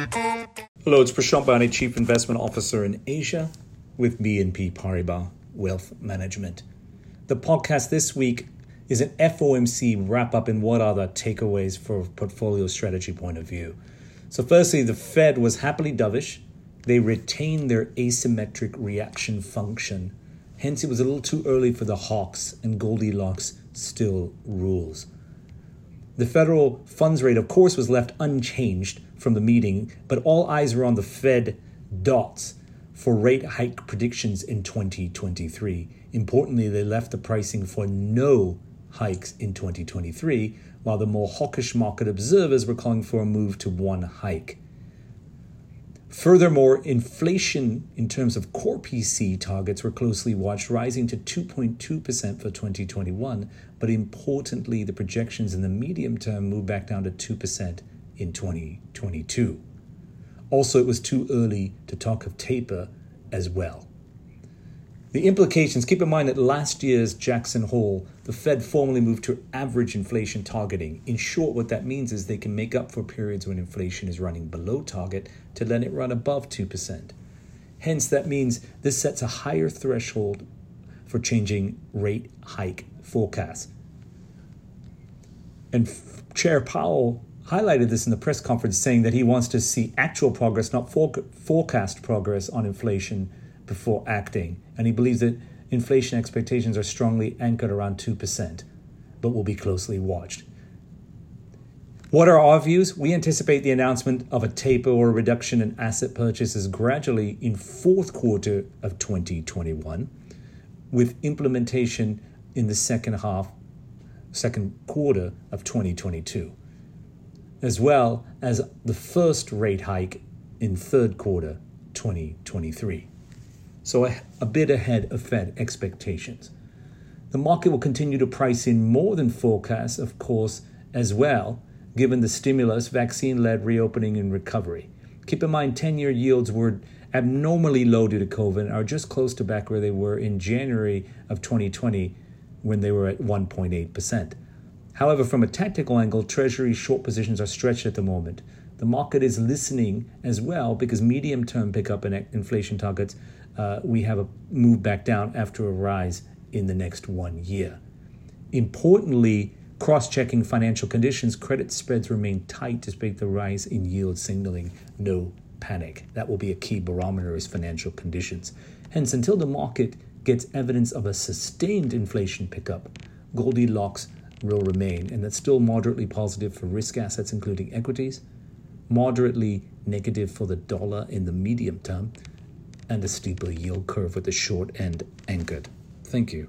Hello, it's Prashant Bhayani, Chief Investment Officer in Asia with BNP Paribas Wealth Management. The podcast this week is an FOMC wrap up in what are the takeaways for portfolio strategy point of view. So, firstly, the Fed was happily dovish. They retained their asymmetric reaction function. Hence, it was a little too early for the hawks, and Goldilocks still rules. The federal funds rate, of course, was left unchanged from the meeting, but all eyes were on the Fed dots for rate hike predictions in 2023. Importantly, they left the pricing for no hikes in 2023, while the more hawkish market observers were calling for a move to one hike. Furthermore, inflation in terms of core PC targets were closely watched, rising to 2.2% for 2021. But importantly, the projections in the medium term moved back down to 2% in 2022. Also, it was too early to talk of taper as well. The implications keep in mind that last year's Jackson Hole, the Fed formally moved to average inflation targeting. In short, what that means is they can make up for periods when inflation is running below target to let it run above 2%. Hence, that means this sets a higher threshold for changing rate hike forecasts. And Chair Powell highlighted this in the press conference, saying that he wants to see actual progress, not forecast progress on inflation before acting. And he believes that inflation expectations are strongly anchored around 2%, but will be closely watched. What are our views? We anticipate the announcement of a taper or a reduction in asset purchases gradually in fourth quarter of 2021, with implementation in the second half, second quarter of 2022, as well as the first rate hike in third quarter 2023 so a, a bit ahead of Fed expectations. The market will continue to price in more than forecasts, of course, as well, given the stimulus, vaccine led reopening and recovery. Keep in mind, 10 year yields were abnormally low due to COVID and are just close to back where they were in January of 2020 when they were at 1.8%. However, from a tactical angle, Treasury short positions are stretched at the moment. The market is listening as well because medium term pickup in inflation targets uh, we have a move back down after a rise in the next one year. Importantly, cross checking financial conditions, credit spreads remain tight despite the rise in yield signaling no panic. That will be a key barometer as financial conditions. Hence, until the market gets evidence of a sustained inflation pickup, Goldilocks will remain, and that's still moderately positive for risk assets, including equities, moderately negative for the dollar in the medium term, and a steeper yield curve with the short end anchored. Thank you.